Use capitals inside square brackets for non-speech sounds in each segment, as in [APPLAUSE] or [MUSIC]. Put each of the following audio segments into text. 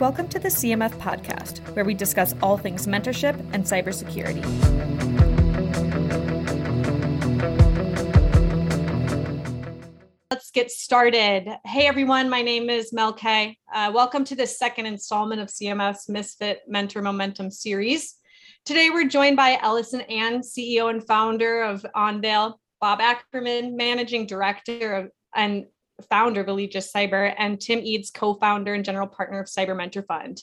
Welcome to the CMF podcast, where we discuss all things mentorship and cybersecurity. Let's get started. Hey everyone, my name is Mel Kay. Uh, welcome to the second installment of CMF's Misfit Mentor Momentum series. Today we're joined by Ellison Anne, CEO and founder of Enveil, Bob Ackerman, managing director of and founder of Allegis Cyber, and Tim Eades, co-founder and general partner of Cyber Mentor Fund.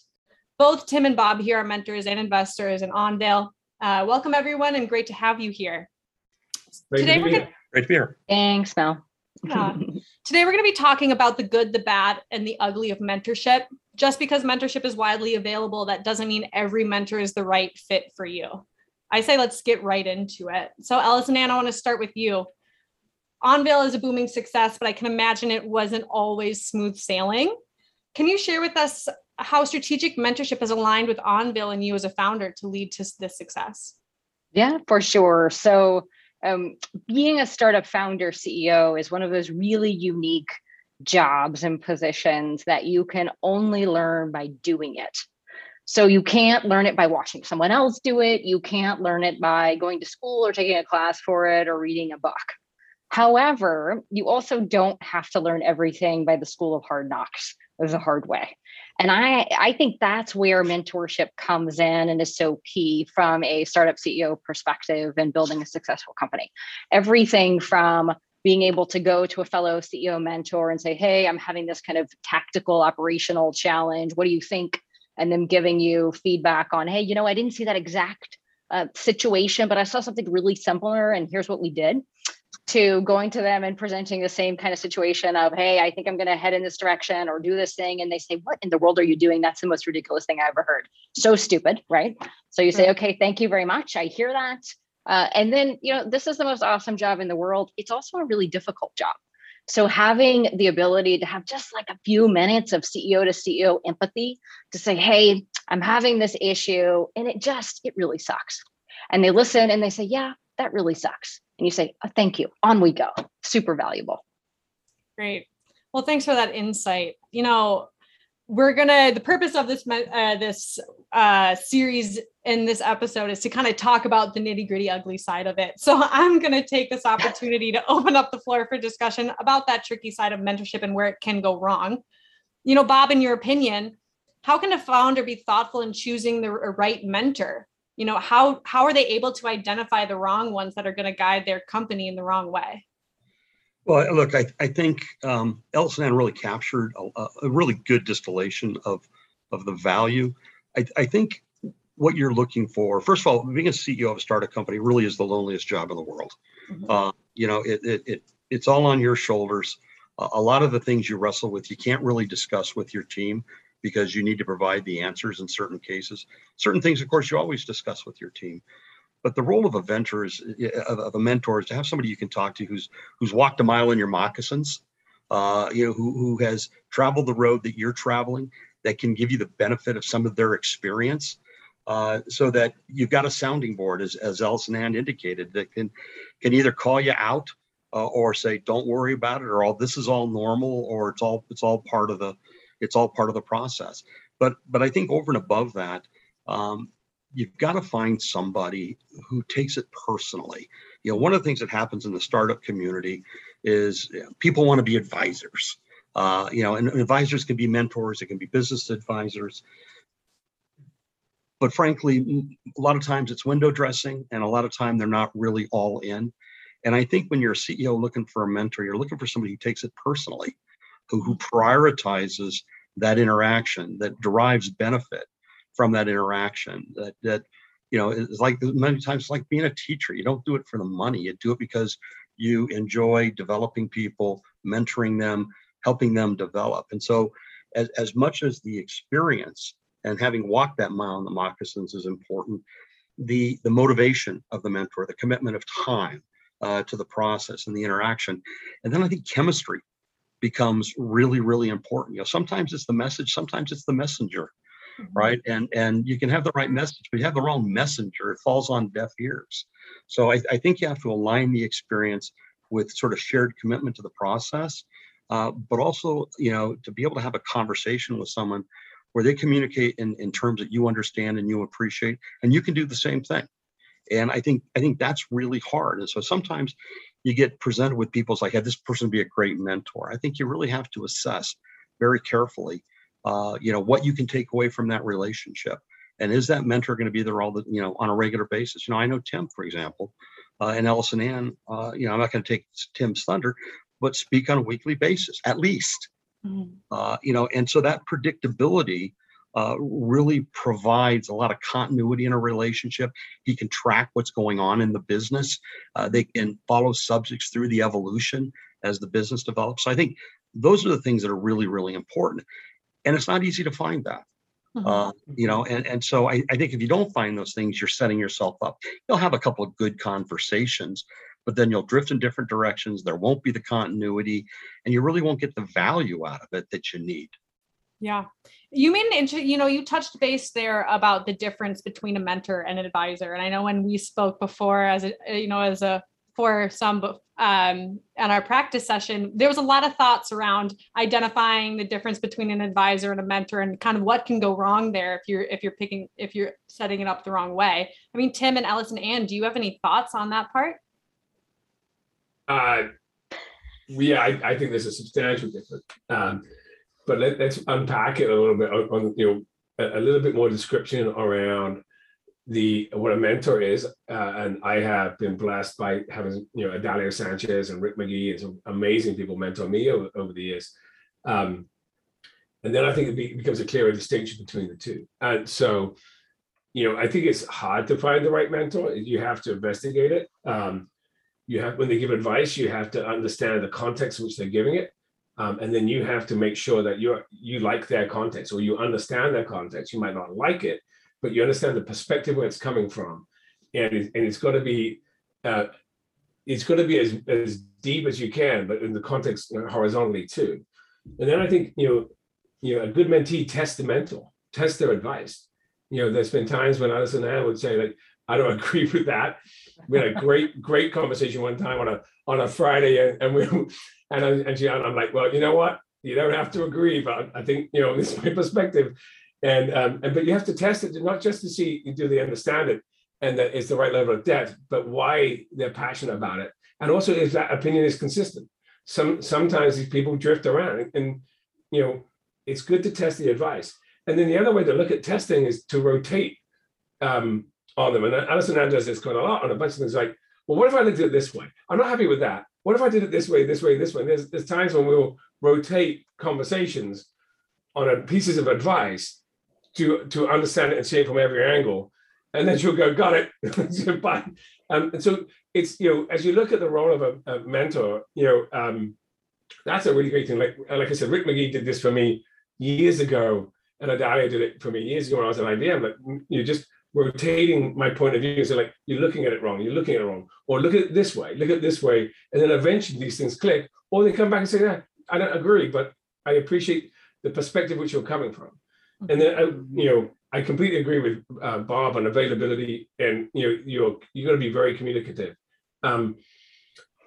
Both Tim and Bob here are mentors and investors in Enveil. Uh, welcome everyone, and great to have you here. Great Today to we're gonna, great to be here. Thanks, Mel. Yeah. [LAUGHS] Today we're going to be talking about the good, the bad, and the ugly of mentorship. Just because mentorship is widely available, that doesn't mean every mentor is the right fit for you. I say let's get right into it. So, Ellison Anne, I want to start with you. Enveil is a booming success, but I can imagine it wasn't always smooth sailing. Can you share with us how strategic mentorship has aligned with Enveil and you as a founder to lead to this success? Yeah, for sure. So, um, being a startup founder CEO is one of those really unique jobs and positions that you can only learn by doing it. So you can't learn it by watching someone else do it. You can't learn it by going to school or taking a class for it or reading a book. However, you also don't have to learn everything by the school of hard knocks. A hard way. And I, I think that's where mentorship comes in and is so key from a startup CEO perspective and building a successful company. Everything from being able to go to a fellow CEO mentor and say, Hey, I'm having this kind of tactical operational challenge. What do you think? And them giving you feedback on, Hey, you know, I didn't see that exact uh, situation, but I saw something really similar, and here's what we did to going to them and presenting the same kind of situation of, hey, I think I'm going to head in this direction or do this thing. And they say, what in the world are you doing? That's the most ridiculous thing I ever heard. So stupid, right? So you say, okay, thank you very much. I hear that. Uh, and then, you know, this is the most awesome job in the world. It's also a really difficult job. So having the ability to have just like a few minutes of CEO to CEO empathy to say, hey, I'm having this issue and it just, it really sucks. And they listen and they say, yeah, that really sucks and you say, oh, thank you, on we go. Super valuable. Great. Well, thanks for that insight. You know, we're gonna the purpose of this uh, this uh, series in this episode is to kind of talk about the nitty gritty ugly side of it so i'm gonna take this opportunity to open up the floor for discussion about that tricky side of mentorship and where it can go wrong you know bob in your opinion how can a founder be thoughtful in choosing the right mentor you know how how are they able to identify the wrong ones that are going to guide their company in the wrong way? Well look i, I think um, ellison really captured a, a, really good distillation of of the value. I, I think what you're looking for first of all being a ceo of a startup company really is the loneliest job in the world. Mm-hmm. uh, you know it, it, it it's all on your shoulders. A lot of the things you wrestle with you can't really discuss with your team because you need to provide the answers in certain cases. Certain things, of course, you always discuss with your team. But the role of a mentor is of a mentor is to have somebody you can talk to who's who's walked a mile in your moccasins, uh, you know, who who has traveled the road that you're traveling, that can give you the benefit of some of their experience. Uh, so that you've got a sounding board, as, as Ellison Anne indicated, that can can either call you out uh, or say, "Don't worry about it," or "All this is all normal," or "It's all it's all part of the it's all part of the process. But but I think over and above that, um, you've got to find somebody who takes it personally. You know, one of the things that happens in the startup community is people want to be advisors. Uh, you know, and advisors can be mentors, it can be business advisors. But frankly, a lot of times it's window dressing, and a lot of time they're not really all in. And I think when you're a CEO looking for a mentor, you're looking for somebody who takes it personally who, who prioritizes that interaction, that derives benefit from that interaction, that that you know it's like many times like being a teacher. You don't do it for the money. You do it because you enjoy developing people, mentoring them, helping them develop. And so as, as much as the experience and having walked that mile in the moccasins is important, the the motivation of the mentor, the commitment of time uh, to the process and the interaction, and then I think chemistry becomes really really important you know sometimes it's the message sometimes it's the messenger mm-hmm. right and and you can have the right message but you have the wrong messenger it falls on deaf ears so I, I think you have to align the experience with sort of shared commitment to the process uh, but also you know to be able to have a conversation with someone where they communicate in, in terms that you understand and you appreciate, and you can do the same thing. And I think I think that's really hard. And so sometimes you get presented with people it's like, "Hey, this person would be a great mentor." I think you really have to assess very carefully, uh, you know, what you can take away from that relationship, and is that mentor going to be there all the you know on a regular basis? You know, I know Tim, for example, uh, and Ellison Anne. Uh, you know, I'm not going to take Tim's thunder, but speak on a weekly basis at least. Mhm. Uh, you know, and so that predictability uh, really provides a lot of continuity in a relationship. He can track what's going on in the business. Uh, they can follow subjects through the evolution as the business develops. So I think those are the things that are really, really important. And it's not easy to find that. Mhm. Uh, you know, and, and so I, I think if you don't find those things, you're setting yourself up. You'll have a couple of good conversations, but then you'll drift in different directions. There won't be the continuity, and you really won't get the value out of it that you need. Yeah. You mean, you know, you touched base there about the difference between a mentor and an advisor. And I know when we spoke before as a, you know, as a, for some, um, at our practice session, there was a lot of thoughts around identifying the difference between an advisor and a mentor and kind of what can go wrong there if you're, if you're picking, if you're setting it up the wrong way. I mean, Tim and Ellison Anne, do you have any thoughts on that part? Uh, yeah, I, I think there's a substantial difference. Um, but let, let's unpack it a little bit on, on, you know a, a little bit more description around the what a mentor is. Uh, and I have been blessed by having you know Adalio Sanchez and Rick McGee and some amazing people mentor me over, over the years. Um, and then I think it be, becomes a clearer distinction between the two. And so, you know, I think it's hard to find the right mentor. You have to investigate it. Um, you have when they give advice, you have to understand the context in which they're giving it. Um, and then you have to make sure that you you like their context or you understand their context. You might not like it, but you understand the perspective where it's coming from, and it, and it's got to be uh, it's got to be as as deep as you can, but in the context you know, horizontally too. And then I think you know you know a good mentee mentor, tests their advice. You know, there's been times when Alison and Ann would say like, I don't agree with that. We had a great [LAUGHS] great conversation one time on a on a Friday, and, and we and I, and, she, and I'm like, well, you know what? You don't have to agree, but I think you know [LAUGHS] this is my perspective, and um, and but you have to test it not just to see do they understand it and that it's the right level of depth, but why they're passionate about it, and also if that opinion is consistent. Some sometimes these people drift around, and, and you know it's good to test the advice. And then the other way to look at testing is to rotate um, on them. And Ellison Anne does this quite a lot on a bunch of things like, well, what if I looked at it this way? I'm not happy with that. What if I did it this way, this way, this way? There's, there's times when we'll rotate conversations on a, pieces of advice to, to understand it and see it from every angle. And then she'll go, got it. [LAUGHS] Bye. Um, and so it's, you know, as you look at the role of a, a mentor, you know, um, that's a really great thing. Like, like I said, Rick McGee did this for me years ago, and Adalio did it for me years ago when I was at IBM. But you just rotating my point of view. So like you're looking at it wrong, you're looking at it wrong, or look at it this way, look at this way, and then eventually these things click, or they come back and say, yeah, I don't agree, but I appreciate the perspective which you're coming from. And then I, you know, I completely agree with uh, Bob on availability, and you know, you're you got to be very communicative. Um,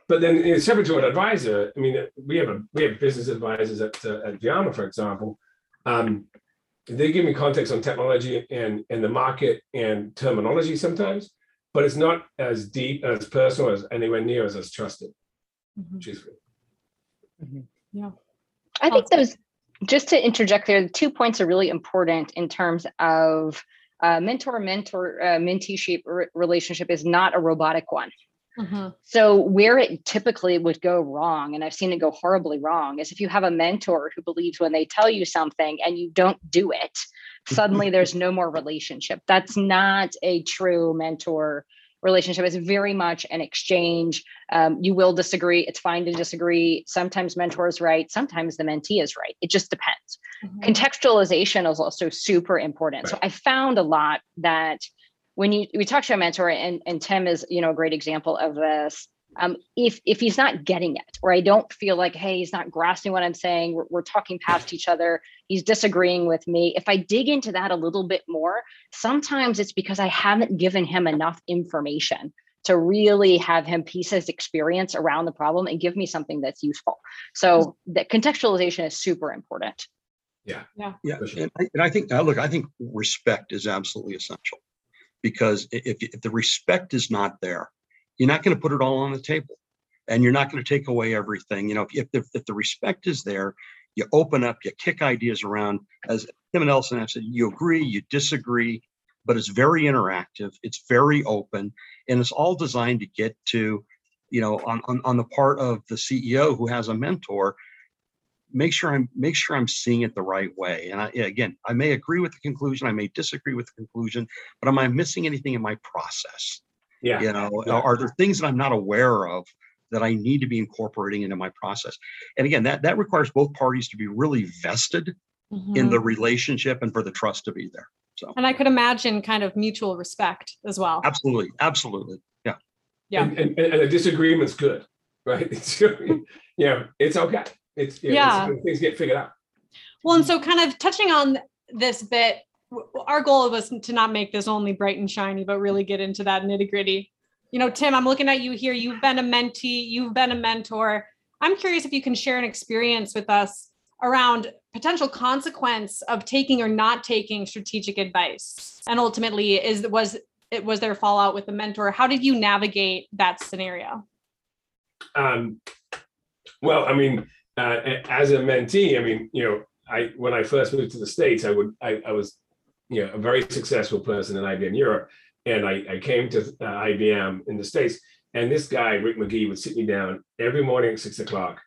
but then, you know, separate to an advisor, I mean, we have a we have business advisors at uh, at vArmour, for example. Um, they give me context on technology and and the market and terminology sometimes, but it's not as deep as personal as anywhere near as as trusted. Mhm. Truthfully, Yeah. I think those, just to interject there, the two points are really important in terms of uh, mentor mentor uh, mentee shape re- relationship is not a robotic one. Mhm. So where it typically would go wrong, and I've seen it go horribly wrong, is if you have a mentor who believes when they tell you something and you don't do it, suddenly there's no more relationship. That's not a true mentor relationship. It's very much an exchange. Um, you will disagree. It's fine to disagree. Sometimes mentor is right. Sometimes the mentee is right. It just depends Mhm. contextualization is also super important. So I found a lot that when you we talk to a mentor, and and Tim is you know a great example of this. Um, if if he's not getting it, or I don't feel like, hey, he's not grasping what I'm saying, we're, we're talking past each other, he's disagreeing with me. If I dig into that a little bit more, sometimes it's because I haven't given him enough information to really have him piece his experience around the problem and give me something that's useful. So that contextualization is super important. Yeah. Yeah. Yeah. And I, and I think, uh, look, I think respect is absolutely essential because if, if the respect is not there, you're not going to put it all on the table and you're not going to take away everything. You know, if, if, if the respect is there, you open up, you kick ideas around. As Tim and Elson have said, you agree, you disagree, but it's very interactive, it's very open, and it's all designed to get to, you know, on, on, on the part of the CEO who has a mentor, make sure I'm make sure I'm seeing it the right way. And I, again, I may agree with the conclusion, I may disagree with the conclusion, but am I missing anything in my process? Yeah. You know, Yeah. are, are there things that I'm not aware of that I need to be incorporating into my process? And again, that that requires both parties to be really vested in Mhm. the relationship and for the trust to be there. So and I could imagine kind of mutual respect as well. absolutely, absolutely. Yeah. Yeah. And, and, and a disagreement's good, right? [LAUGHS] yeah, it's okay. It's, you know, Yeah. it's- things get figured out. Well, and so kind of touching on this bit, our goal was to not make this only bright and shiny, but really get into that nitty gritty. You know, Tim, I'm looking at you here. You've been a mentee, you've been a mentor. I'm curious if you can share an experience with us around potential consequence of taking or not taking strategic advice. And ultimately, is was it was there fallout with the mentor? How did you navigate that scenario? Um, well, I mean, uh, as a mentee, I mean, you know, I when I first moved to the states, I would I, I was, you know, a very successful person in IBM Europe, and I, I came to uh, IBM in the states, and this guy Rick McGee would sit me down every morning at six o'clock,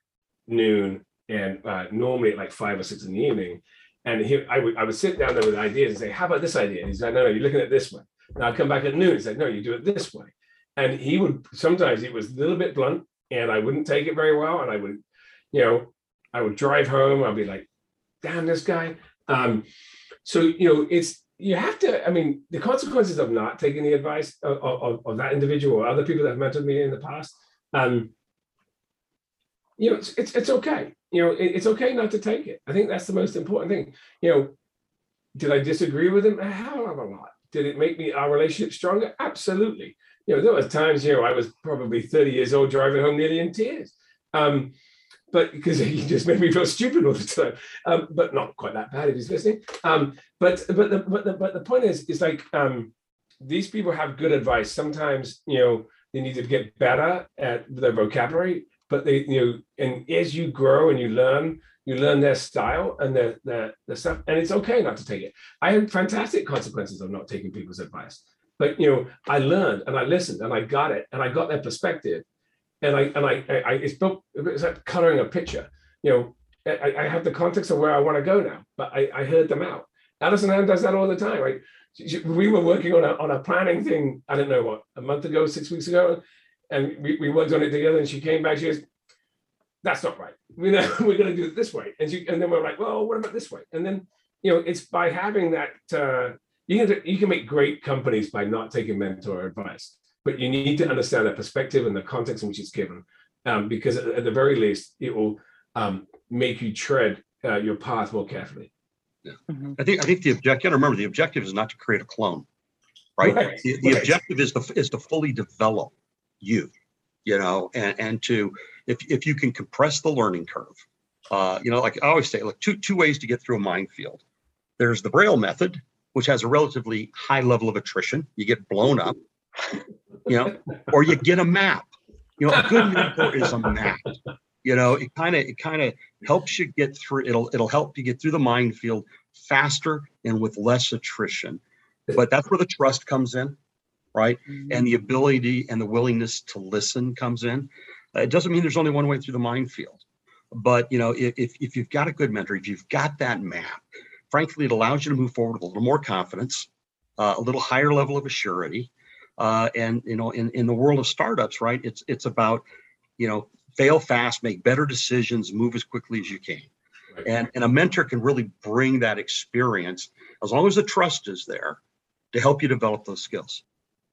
noon, and uh, normally at like five or six in the evening, and he I would I would sit down there with ideas and say, how about this idea? And he's like, no, no, you're looking at this way. And I'd come back at noon. He's like, no, you do it this way. And he would sometimes it was a little bit blunt, and I wouldn't take it very well. And I would, you know, I would drive home. I'd be like, damn this guy. Um, so you know, it's you have to. I mean, the consequences of not taking the advice of, of, of that individual or other people that have mentored me in the past. Um, you know, it's, it's it's okay. You know, it, it's okay not to take it. I think that's the most important thing. You know, did I disagree with him? A hell of a lot. Did it make me our relationship stronger? Absolutely. You know, there was times, you know, I was probably 30 years old driving home nearly in tears. Um, but because [LAUGHS] he just made me feel stupid all the time. Um, but not quite that bad if he's listening. Um, but but the but the but the point is, is like um, these people have good advice. Sometimes, you know, they need to get better at their vocabulary, but they, you know, and as you grow and you learn, you learn their style and their their, their stuff, and it's okay not to take it. I had fantastic consequences of not taking people's advice. But you know, I learned and I listened and I got it and I got their perspective, and I and I, I, it's built it's like coloring a picture. You know, I, I have the context of where I want to go now, but I, I heard them out. Ellison Anne does that all the time, right? We were working on a on a planning thing. I don't know what a month ago, six weeks ago, and we, we worked on it together. And she came back. She goes, "That's not right. [LAUGHS] We know we're going to do it this way." And she and then we're like, "Well, what about this way?" And then you know, it's by having that. Uh, you can you can make great companies by not taking mentor advice, but you need to understand the perspective and the context in which it's given, um, because at, at the very least, it will um, make you tread uh, your path more carefully. Mhm. I think I think the objective. Remember, the objective is not to create a clone, right? Right, The, the right. objective is to is to fully develop you, you know, and and to if if you can compress the learning curve, uh, you know, like I always say, look, two two ways to get through a minefield. There's the Braille method, which has a relatively high level of attrition. You get blown up, you know, or you get a map. You know, a good mentor is a map. You know, it kind of it kind of helps you get through. It'll it'll help you get through the minefield faster and with less attrition. But that's where the trust comes in, right? And the ability and the willingness to listen comes in. It doesn't mean there's only one way through the minefield, but you know, if if, if you've got a good mentor, if you've got that map, frankly, it allows you to move forward with a little more confidence, uh, a little higher level of assurity. Uh, and you know, in, in the world of startups, right? It's it's about, you know, fail fast, make better decisions, move as quickly as you can. Right. And, and a mentor can really bring that experience as long as the trust is there to help you develop those skills.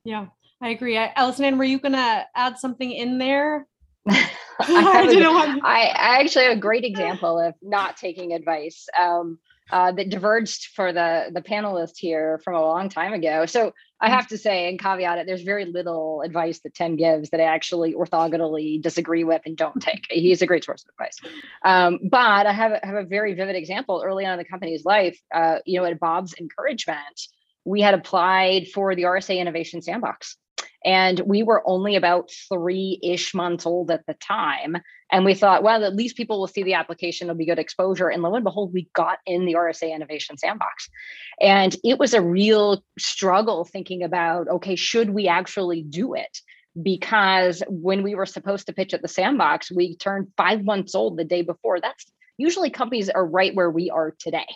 Yeah, I agree. I, Allison, Ann, were you gonna add something in there? [LAUGHS] [LAUGHS] I, I didn't want. I, I actually have a great example of not taking advice. Um, uh, that diverged for the the panelists here from a long time ago. So I have to say, and caveat it, there's very little advice that Tim gives that I actually orthogonally disagree with and don't take. [LAUGHS] He's a great source of advice. Um, but I have, have a very vivid example early on in the company's life. Uh, you know, at Bob's encouragement, we had applied for the RSA Innovation Sandbox. And we were only about three ish months old at the time. And we thought, well, at least people will see the application, it'll be good exposure. And lo and behold, we got in the RSA Innovation Sandbox. And it was a real struggle thinking about, okay, should we actually do it? Because when we were supposed to pitch at the sandbox, we turned five months old the day before. That's usually companies are right where we are today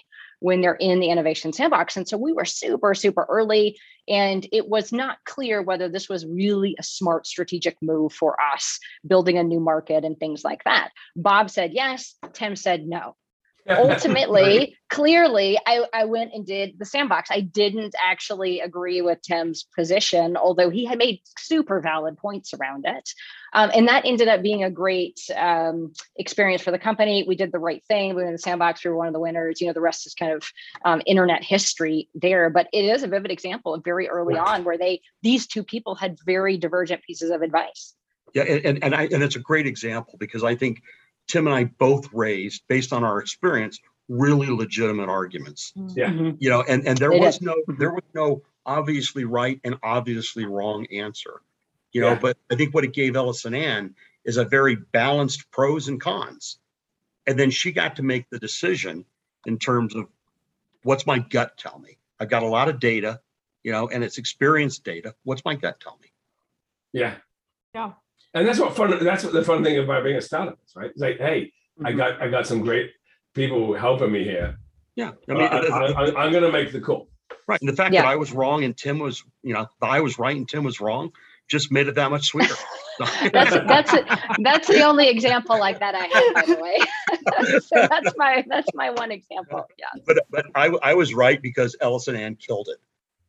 when they're in the innovation sandbox. And so we were super, super early. And it was not clear whether this was really a smart strategic move for us, building a new market and things like that. Bob said yes, Tim said no ultimately [LAUGHS] clearly I, I went and did the sandbox. I didn't actually agree with tim's position although he had made super valid points around it. Um, and that ended up being a great um, experience for the company. We did the right thing. We were in the sandbox. We were one of the winners. You know the rest is kind of um, internet history there. But it is a vivid example of very early on where they these two people had very divergent pieces of advice. Yeah and, and i and it's a great example because i think Tim and I both raised, based on our experience, really legitimate arguments. Yeah. Mhm. You know, and and there They was did. no there was no obviously right and obviously wrong answer. You know, Yeah. but I think what it gave Ellison Anne is a very balanced pros and cons. And then she got to make the decision in terms of what's my gut tell me. I've got a lot of data, you know, and it's experience data. What's my gut tell me? Yeah. Yeah. And that's what fun. That's what the fun thing about being a startup is, right? It's like, hey, I Mhm. got I got some great people helping me here. Yeah. I I mean, I, am going to make the call. Right. And the fact Yeah. that I was wrong and Tim was, you know, I was right and Tim was wrong just made it that much sweeter. [LAUGHS] that's that's that's the only example like that I have, by the way. [LAUGHS] so that's my that's my one example. Yeah. but but I, I was right because Ellison Anne killed it.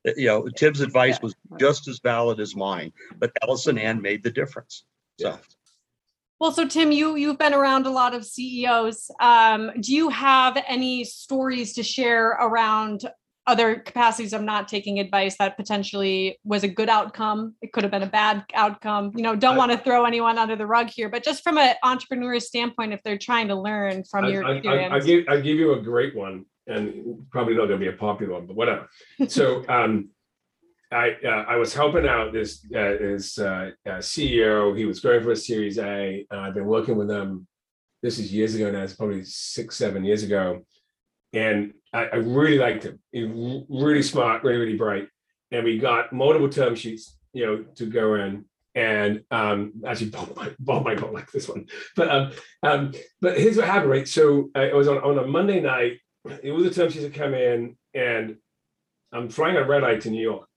Uh, You know, Tim's advice was just as valid as mine, but Ellison Anne made the difference. So Yeah. Well, so Tim, you you've been around a lot of CEOs. Um, do you have any stories to share around other capacities of not taking advice that potentially was a good outcome? It could have been a bad outcome. You know, don't I- want to throw anyone under the rug here, but just from an entrepreneur standpoint, if they're trying to learn from I, your I, I, I give I give you a great one, and probably not going to be a popular one, but whatever. So um, I uh, I was helping out this uh, this uh, uh, CEO. He was going for a Series A. I've been working with them. This is years ago now. It's probably six seven years ago, and I, I really liked him. He really smart, really really bright, and we got multiple term sheets, you know, to go in. And um, actually, [LAUGHS] Bob might, might not like this one, but um, um, but here's what happened, right? So uh, it was on, on a Monday night. It was the term sheets had come in, and I'm flying a red eye to New York.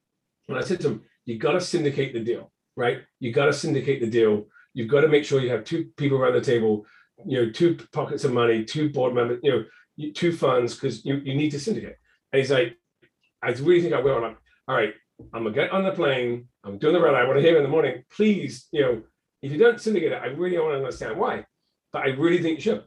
And I said to him, you got to syndicate the deal, right? You got to syndicate the deal. You've got to make sure you have two people around the table, you know, two pockets of money, two board members, you know, two funds, because you, you need to syndicate. And he's like, I really think I will. And I'm, all right, I'm gonna get on the plane. I'm doing the eye. I want to hear in the morning. Please, you know, if you don't syndicate it, I really to understand why. But I really think you should.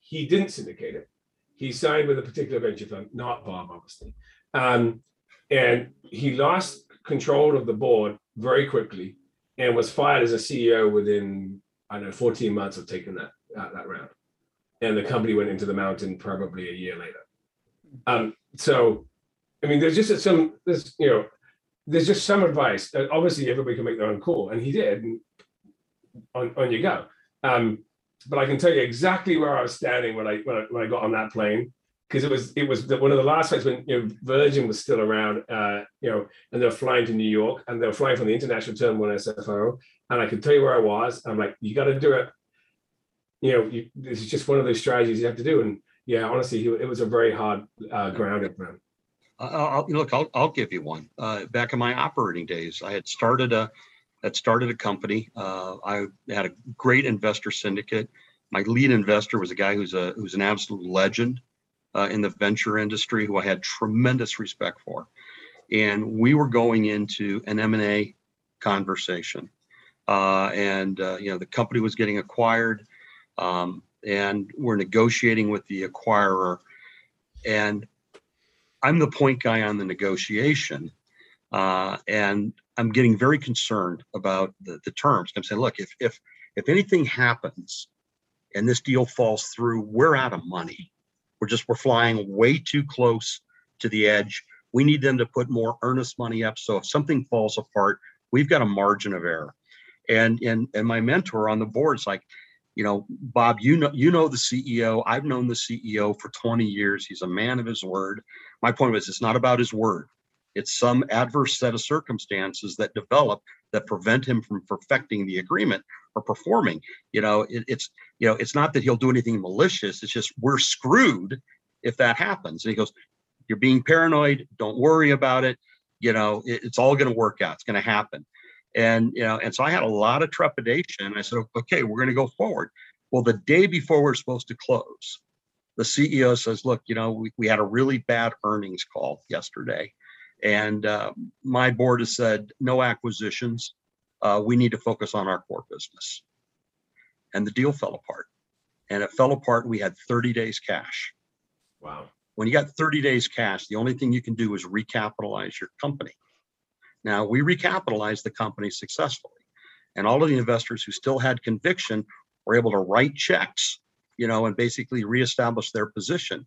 He didn't syndicate it. He signed with a particular venture fund, not Bob, obviously. Um, and he lost control of the board very quickly and was fired as a CEO within, I don't know, 14 months of taking that, uh, that round. And the company went into the mountain probably a year later. Um, so, I mean, there's just some, there's, you know, there's just some advice. Obviously, everybody can make their own call, and he did. And on, on you go. Um, but I can tell you exactly where I was standing when I when I, when I got on that plane because it was it was the, one of the last flights when you know Virgin was still around, uh, you know, and they were flying to New York and they were flying from the international terminal in SFO, and I could tell you where I was. I'm like, you got to do it. You know, you, this is just one of those strategies you have to do. And yeah, honestly, it was a very hard uh, grounding. Uh, I'll, look, I'll, I'll give you one. Uh, back in my operating days, I had started a, had started a company. Uh, I had a great investor syndicate. My lead investor was a guy who's a who's an absolute legend uh, in the venture industry, who I had tremendous respect for. And we were going into an M and A conversation, uh, and uh, you know the company was getting acquired, um, and we're negotiating with the acquirer and I'm the point guy on the negotiation, uh, and I'm getting very concerned about the, the terms. I'm saying, look, if if if anything happens and this deal falls through, we're out of money. We're just we're flying way too close to the edge. We need them to put more earnest money up. So if something falls apart, we've got a margin of error. And and and my mentor on the board's like, you know, Bob, you know, you know the CEO. I've known the CEO for 20 years. He's a man of his word. My point was it's not about his word. It's some adverse set of circumstances that develop that prevent him from perfecting the agreement or performing. You know, it, it's you know, it's not that he'll do anything malicious. It's just we're screwed if that happens. And he goes, "You're being paranoid. Don't worry about it. You know, it, it's all going to work out. It's going to happen." And you know, and so I had a lot of trepidation. I said, "Okay, we're going to go forward." Well, the day before we're supposed to close, the CEO says, "Look, you know, we, we had a really bad earnings call yesterday." And uh, my board has said no acquisitions. Uh, we need to focus on our core business. And the deal fell apart. And it fell apart. We had 30 days cash. Wow. When you got 30 days cash, the only thing you can do is recapitalize your company. Now, we recapitalized the company successfully. And all of the investors who still had conviction were able to write checks, you know, and basically reestablish their position.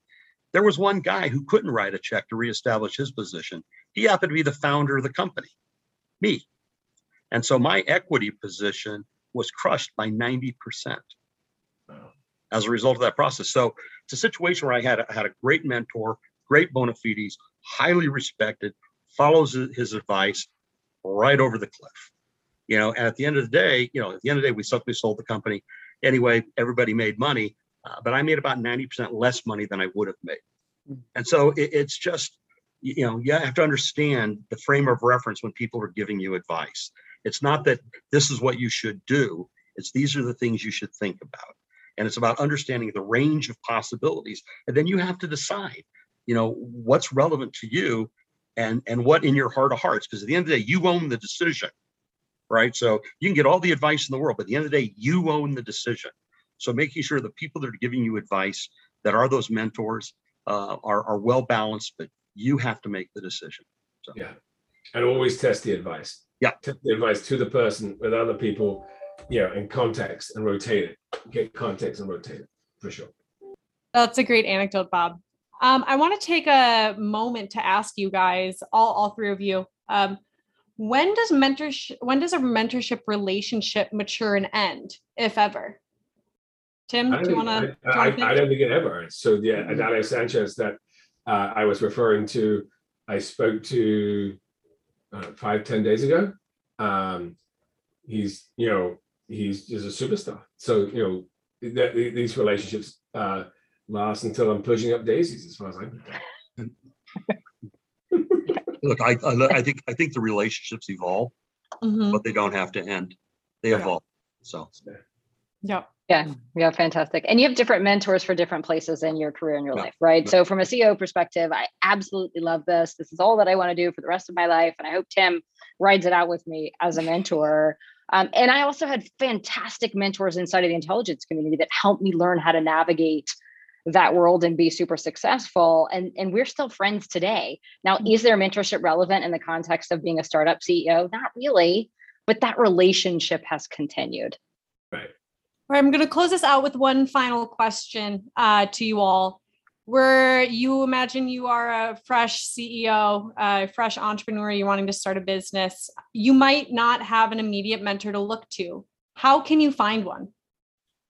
There was one guy who couldn't write a check to reestablish his position. He happened to be the founder of the company, me. And so my equity position was crushed by 90% Wow. as a result of that process. So it's a situation where I had, a- had a great mentor, great bona fides, highly respected, follows his- advice right over the cliff. You know, and at the end of the day, you know, at the end of the day, we sold, sold the company. Anyway, everybody made money, uh, but I made about 90% less money than I would have made. And so it, it's just, you know, you have to understand the frame of reference when people are giving you advice. It's not that this is what you should do. It's these are the things you should think about. And it's about understanding the range of possibilities. And then you have to decide, you know, what's relevant to you and and what in your heart of hearts. Because at the end of the day, you own the decision. Right. So you can get all the advice in the world, but at the end of the day, you own the decision. So making sure the people that are giving you advice that are those mentors uh, are, are well balanced, but you have to make the decision. Yeah. And always test the advice. Yeah. Test the advice to the person with other people, you know, in context and rotate it. Get context and rotate it for sure. That's a great anecdote, Bob. Um, I want to take a moment to ask you guys, all all three of you, um, when does mentorship when does a mentorship relationship mature and end, if ever? Tim, do you want to? I, I, I don't think it ever. So yeah, Mhm. Adalio Sanchez that uh, I was referring to, I spoke to uh, five, ten days ago. Um, he's, you know, he's just a superstar. So, you know, th- th- these relationships uh, last until I'm pushing up daisies as far as I'm concerned. Look, I, I, I think, I think the relationships evolve, Mhm. but they don't have to end. They Yeah. evolve. So. Yep. Yeah, yeah, fantastic. And you have different mentors for different places in your career in your Yeah. life, right? Yeah. So from a CEO perspective, I absolutely love this. This is all that I want to do for the rest of my life. And I hope Tim rides it out with me as a mentor. Um, and I also had fantastic mentors inside of the intelligence community that helped me learn how to navigate that world and be super successful. And, and we're still friends today. Now, is their mentorship relevant in the context of being a startup CEO? Not really, but that relationship has continued. Right. All right, I'm going to close this out with one final question uh, to you all. Where you imagine you are a fresh CEO, a fresh entrepreneur, you're wanting to start a business, you might not have an immediate mentor to look to. How can you find one?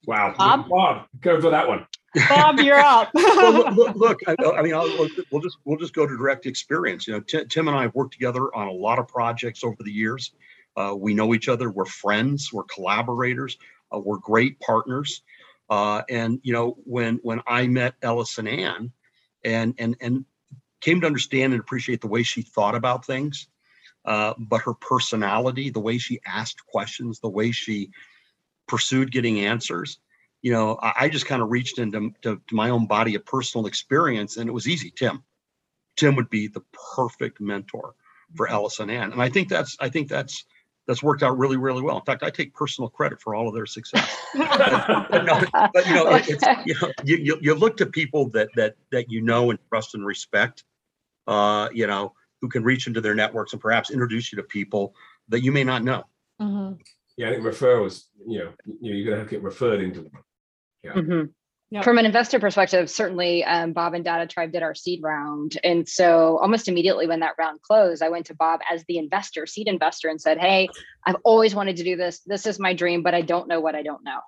Wow. Bob? Bob, go for that one. Bob, you're up. [LAUGHS] Well, look, look, look, I, I mean, I'll, we'll- we'll just we'll just go to direct experience. You know, Ti- Tim and I have worked together on a lot of projects over the years. Uh, we know each other. We're friends. We're collaborators. Uh, we're great partners. Uh, and you know, when when I met Ellis and Ann, and and and came to understand and appreciate the way she thought about things, uh, but her personality, the way she asked questions, the way she pursued getting answers you know, I, I just kind of reached into to, to my own body of personal experience, and it was easy. Tim, Tim would be the perfect mentor for Ellis and Ann, and I think that's I think that's that's worked out really, really well. In fact, I take personal credit for all of their success. But [LAUGHS] no, [LAUGHS] but you know, it- it's, you know, you, you, you look to people that, that, that you know and trust and respect, uh, you know, who can reach into their networks and perhaps introduce you to people that you may not know. Mhm. Yeah, I think referrals, you know, you know, you're gonna have to get referred into them. Mhm. Yep. From an investor perspective, certainly um, Bob and DataTribe did our seed round. And so almost immediately when that round closed, I went to Bob as the investor, seed investor, and said, Hey, I've always wanted to do this. This is my dream, but I don't know what I don't know.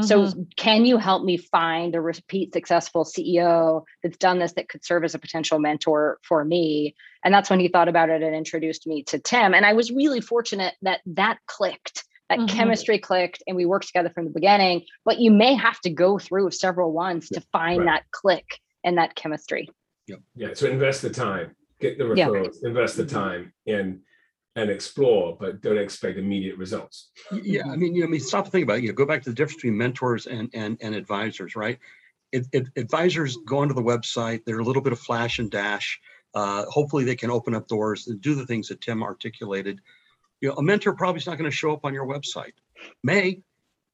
So Mhm. can you help me find a repeat successful CEO that's done this that could serve as a potential mentor for me? And that's when he thought about it and introduced me to Tim. And I was really fortunate that that clicked, that Mhm. chemistry clicked, and we worked together from the beginning. But you may have to go through several ones to find right. that click and that chemistry. Yeah, yeah so invest the time, get the Yeah. referrals, invest the time and, and explore, but don't expect immediate results. Yeah, I mean, you know, I mean, stop to think about it. You know, go back to the difference between mentors and and and advisors, right? It, it, advisors go onto the website. They're a little bit of flash and dash. Uh, hopefully, they can open up doors and do the things that Tim articulated. You know, a mentor probably is not going to show up on your website. May,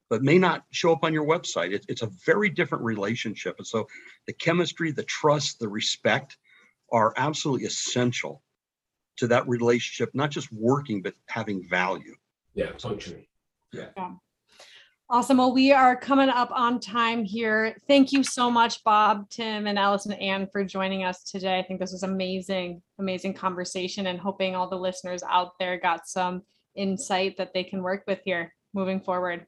but may not show up on your website. It, it's a very different relationship, and so the chemistry, the trust, the respect are absolutely essential to that relationship. Not just working, but having value. Yeah, functioning. Awesome. Well, we are coming up on time here. Thank you so much, Bob, Tim, and Ellison Anne for joining us today. I think this was amazing, amazing conversation and hoping all the listeners out there got some insight that they can work with here moving forward.